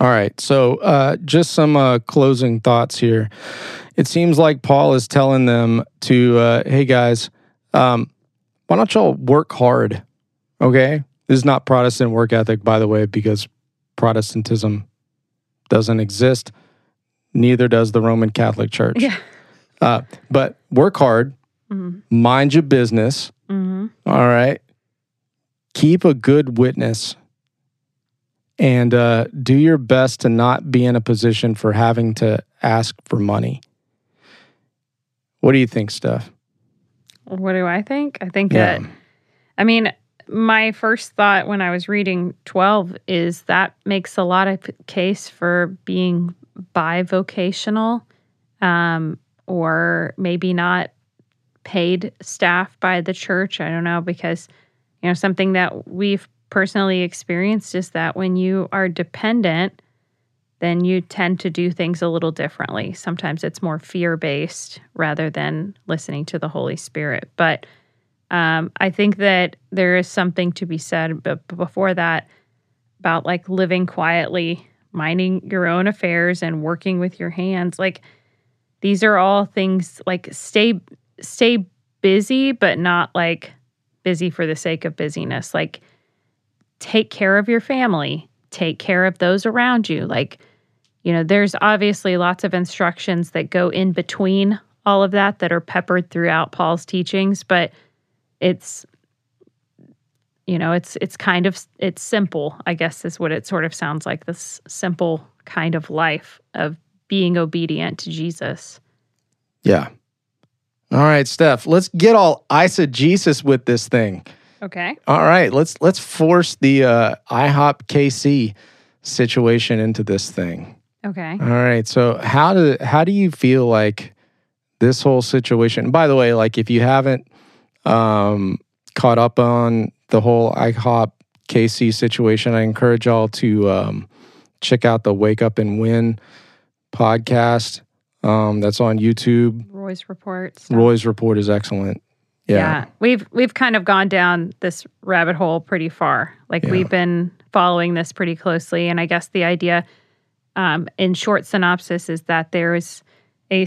All right. So, uh, just some uh, closing thoughts here. It seems like Paul is telling them to, uh, hey guys, um, why don't y'all work hard? Okay. This is not Protestant work ethic, by the way, because Protestantism doesn't exist. Neither does the Roman Catholic Church. Yeah. Uh, but work hard, Mhm. mind your business. Mm-hmm. All right. Keep a good witness and uh, do your best to not be in a position for having to ask for money. What do you think, Steph? What do I think? I think Yeah. that, I mean, my first thought when I was reading 12 is that makes a lot of case for being bivocational um, or maybe not paid staff by the church. I don't know, because, you know, something that we've personally experienced is that when you are dependent, then you tend to do things a little differently. Sometimes it's more fear based rather than listening to the Holy Spirit. But um, I think that there is something to be said but before that about like living quietly, minding your own affairs, and working with your hands. Like these are all things like stay stay busy, but not like busy for the sake of busyness. Like take care of your family, take care of those around you. Like you know, there's obviously lots of instructions that go in between all of that that are peppered throughout Paul's teachings, but it's you know, it's it's kind of it's simple, I guess is what it sort of sounds like this simple kind of life of being obedient to Jesus. Yeah. All right, Steph, let's get all eisegesis with this thing. Okay. All right, let's let's force the uh, IHOP KC situation into this thing. Okay. All right. So how do how do you feel like this whole situation? By the way, like if you haven't um, caught up on the whole IHOP KC situation, I encourage y'all to um, check out the Wake Up and Win podcast. Um, that's on YouTube. Roys Report. stuff. Roys Report is excellent. Yeah. We've we've kind of gone down this rabbit hole pretty far. Like Yeah. we've been following this pretty closely and I guess the idea um, in short synopsis is that there is a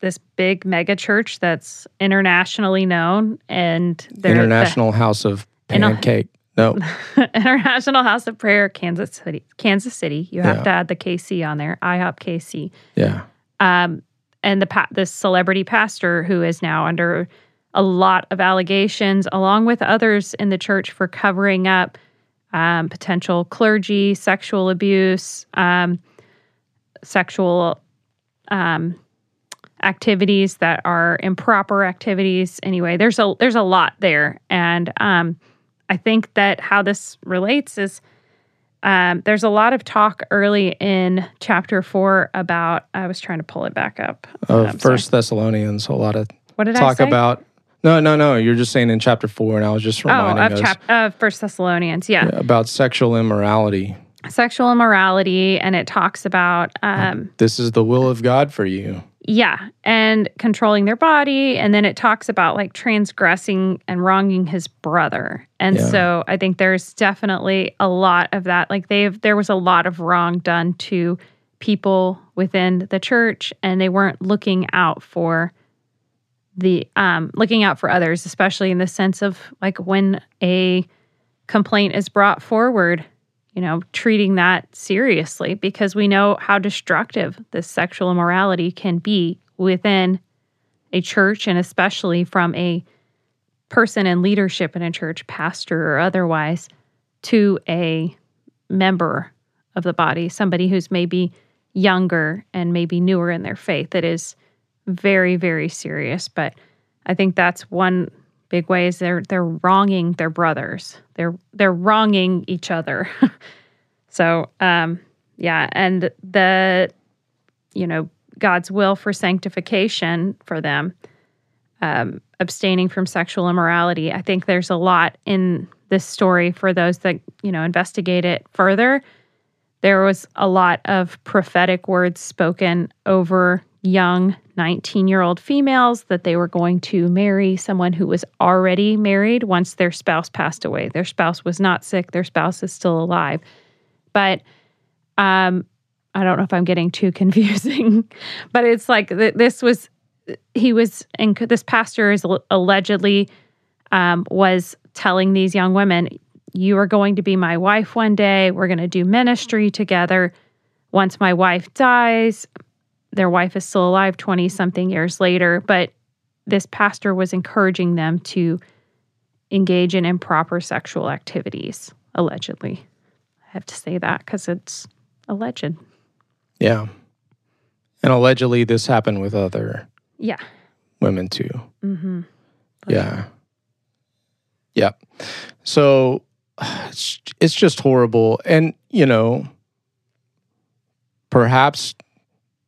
this big mega church that's internationally known and they're the- International House of Pancake. No. International House of Prayer Kansas City. Kansas City. You have Yeah. to add the KC on there. IHOP KC. Yeah. um, and the pa- this celebrity pastor who is now under a lot of allegations, along with others in the church, for covering up um, potential clergy, sexual abuse, um, sexual um, activities that are improper activities. Anyway, there's a there's a lot there, and um, I think that how this relates is um, there's a lot of talk early in chapter four about. I was trying to pull it back up. Of I'm sorry. First Thessalonians, a lot of What did I talk say? about. No, no, no. You're just saying in chapter four, and I was just Oh, reminding of us chap of First Thessalonians, yeah. about sexual immorality. sexual immorality, and it talks about um, This is the will of God for you. Yeah, and controlling their body. And then it talks about like transgressing and wronging his brother. And Yeah. so I think there's definitely a lot of that. Like they've, there was a lot of wrong done to people within the church, and they weren't looking out for the um, looking out for others, especially in the sense of like when a complaint is brought forward, you know, treating that seriously because we know how destructive this sexual immorality can be within a church and especially from a person in leadership in a church, pastor or otherwise, to a member of the body, somebody who's maybe younger and maybe newer in their faith. It is very, very serious. But I think that's one big way is they're they're wronging their brothers. They're they're wronging each other. so um yeah, and the you know, God's will for sanctification for them, um, abstaining from sexual immorality. I think there's a lot in this story for those that, you know, investigate it further. There was a lot of prophetic words spoken over young 19 year old females that they were going to marry someone who was already married once their spouse passed away. Their spouse was not sick, their spouse is still alive. But um, I don't know if I'm getting too confusing, but it's like th- this was, he was, and this pastor is allegedly um, was telling these young women, You are going to be my wife one day. We're going to do ministry together. Once my wife dies, their wife is still alive 20 something years later, but this pastor was encouraging them to engage in improper sexual activities, allegedly. I have to say that because it's alleged. Yeah. And allegedly, this happened with other yeah women too. Mm-hmm. Yeah. Sure. Yeah. So it's, it's just horrible. And, you know, perhaps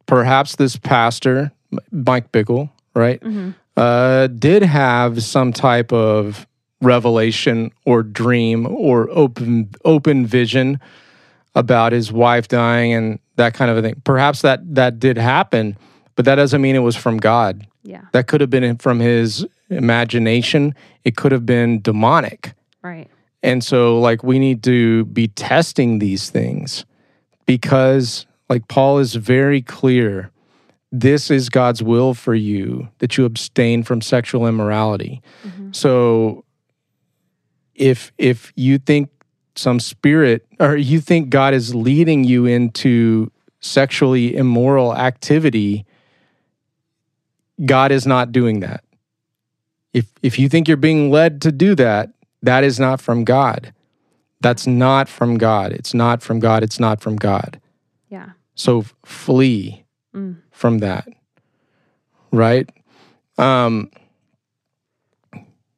perhaps this pastor, Mike Bickle, right, mm-hmm. uh, did have some type of revelation or dream or open open vision about his wife dying and that kind of a thing. Perhaps that that did happen, but that doesn't mean it was from God. Yeah. That could have been from his imagination. It could have been demonic. Right. And so like we need to be testing these things because like Paul is very clear this is God's will for you that you abstain from sexual immorality. Mm-hmm. So if if you think some spirit or you think God is leading you into sexually immoral activity, God is not doing that. If if you think you're being led to do that, that is not from God. That's not from God. It's not from God. It's not from God. So flee mm. from that. Right? Um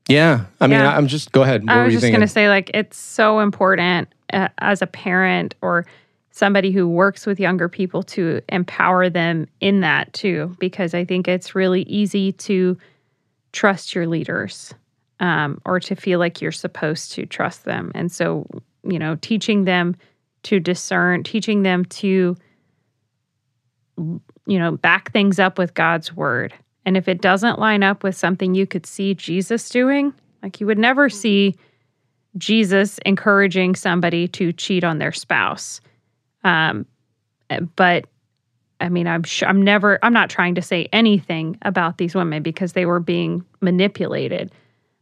yeah, I mean, yeah. I'm just go ahead. What I was just going to say, like, it's so important uh, as a parent or somebody who works with younger people to empower them in that too, because I think it's really easy to trust your leaders um, or to feel like you're supposed to trust them, and so you know, teaching them to discern, teaching them to you know, back things up with God's word. And if it doesn't line up with something you could see Jesus doing, like you would never see Jesus encouraging somebody to cheat on their spouse. Um, but I mean, I'm sh- I'm never I'm not trying to say anything about these women because they were being manipulated.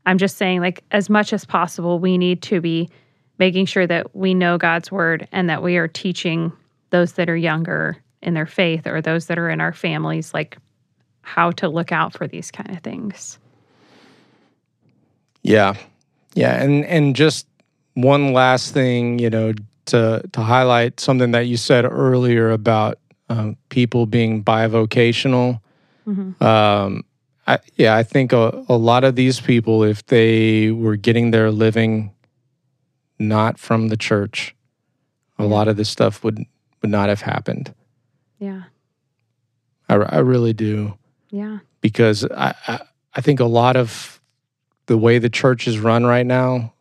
I'm just saying, like, as much as possible, we need to be making sure that we know God's word and that we are teaching those that are younger in their faith or those that are in our families, like how to look out for these kind of things. Yeah. Yeah. And and just one last thing, you know, to to highlight something that you said earlier about um, people being bivocational. Mm-hmm. Um, I, yeah, I think a, a lot of these people, if they were getting their living not from the church, a lot of this stuff would would not have happened. Yeah. I, I really do. Yeah. Because I, I, I think a lot of the way the church is run right now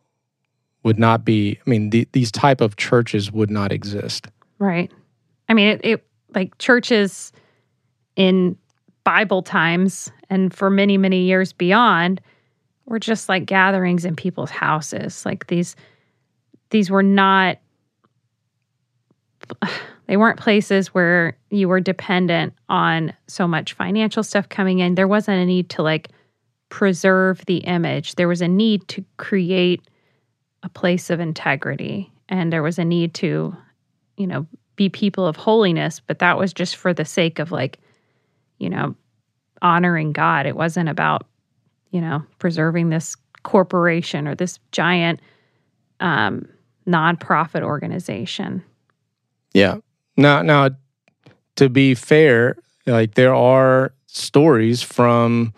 would not be, I mean, the, these type of churches would not exist. Right. I mean, it, it like churches in Bible times and for many, many years beyond were just like gatherings in people's houses. Like these, these were not They weren't places where you were dependent on so much financial stuff coming in. There wasn't a need to like preserve the image. There was a need to create a place of integrity and there was a need to, you know, be people of holiness, but that was just for the sake of like, you know, honoring God. It wasn't about, you know, preserving this corporation or this giant um, nonprofit organization. Yeah. Now, now, to be fair, like there are stories from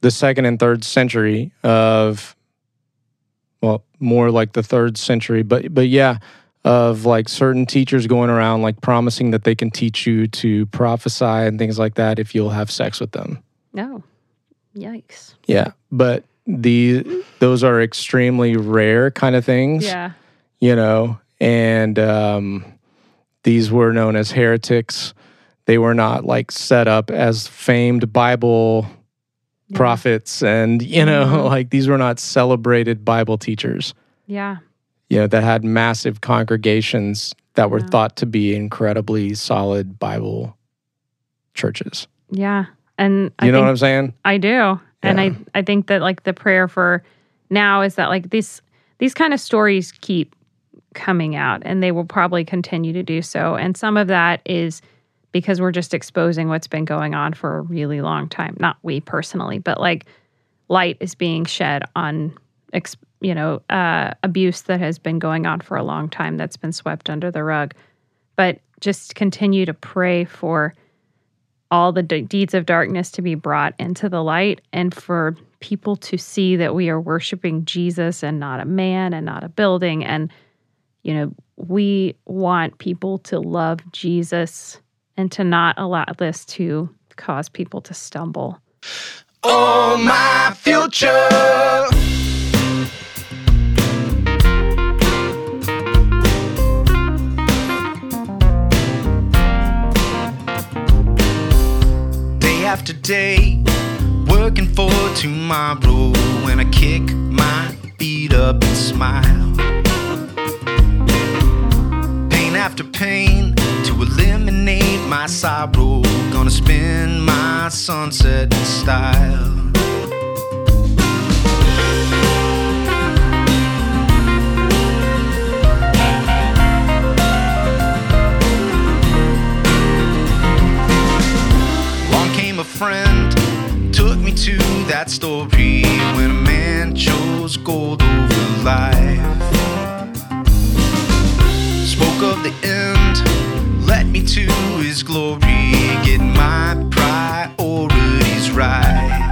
the second and third century of, well, more like the third century, but but yeah, of like certain teachers going around like promising that they can teach you to prophesy and things like that if you'll have sex with them. No, yikes. Yeah, but the those are extremely rare kind of things. Yeah. You know, and um, these were known as heretics. They were not like set up as famed Bible Yeah. prophets, and you know, Mhm. like these were not celebrated Bible teachers. Yeah. You know, that had massive congregations that were Yeah. thought to be incredibly solid Bible churches. Yeah. And You I know what I'm saying? I do. And I I think that like the prayer for now is that like these these kind of stories keep coming out and they will probably continue to do so. And some of that is because we're just exposing what's been going on for a really long time. Not we personally, but like light is being shed on you know, uh, abuse that has been going on for a long time that's been swept under the rug. But just continue to pray for all the de- deeds of darkness to be brought into the light and for people to see that we are worshiping Jesus and not a man and not a building. And, you know, we want people to love Jesus and to not allow this to cause people to stumble. Oh, my future. Day after day, working for tomorrow when I kick my feet up and smile. After pain to eliminate my sorrow. Gonna spend my sunset in style. Along came a friend, took me to that story when a man chose gold over life. Of the end, led me to his glory, getting my priorities right.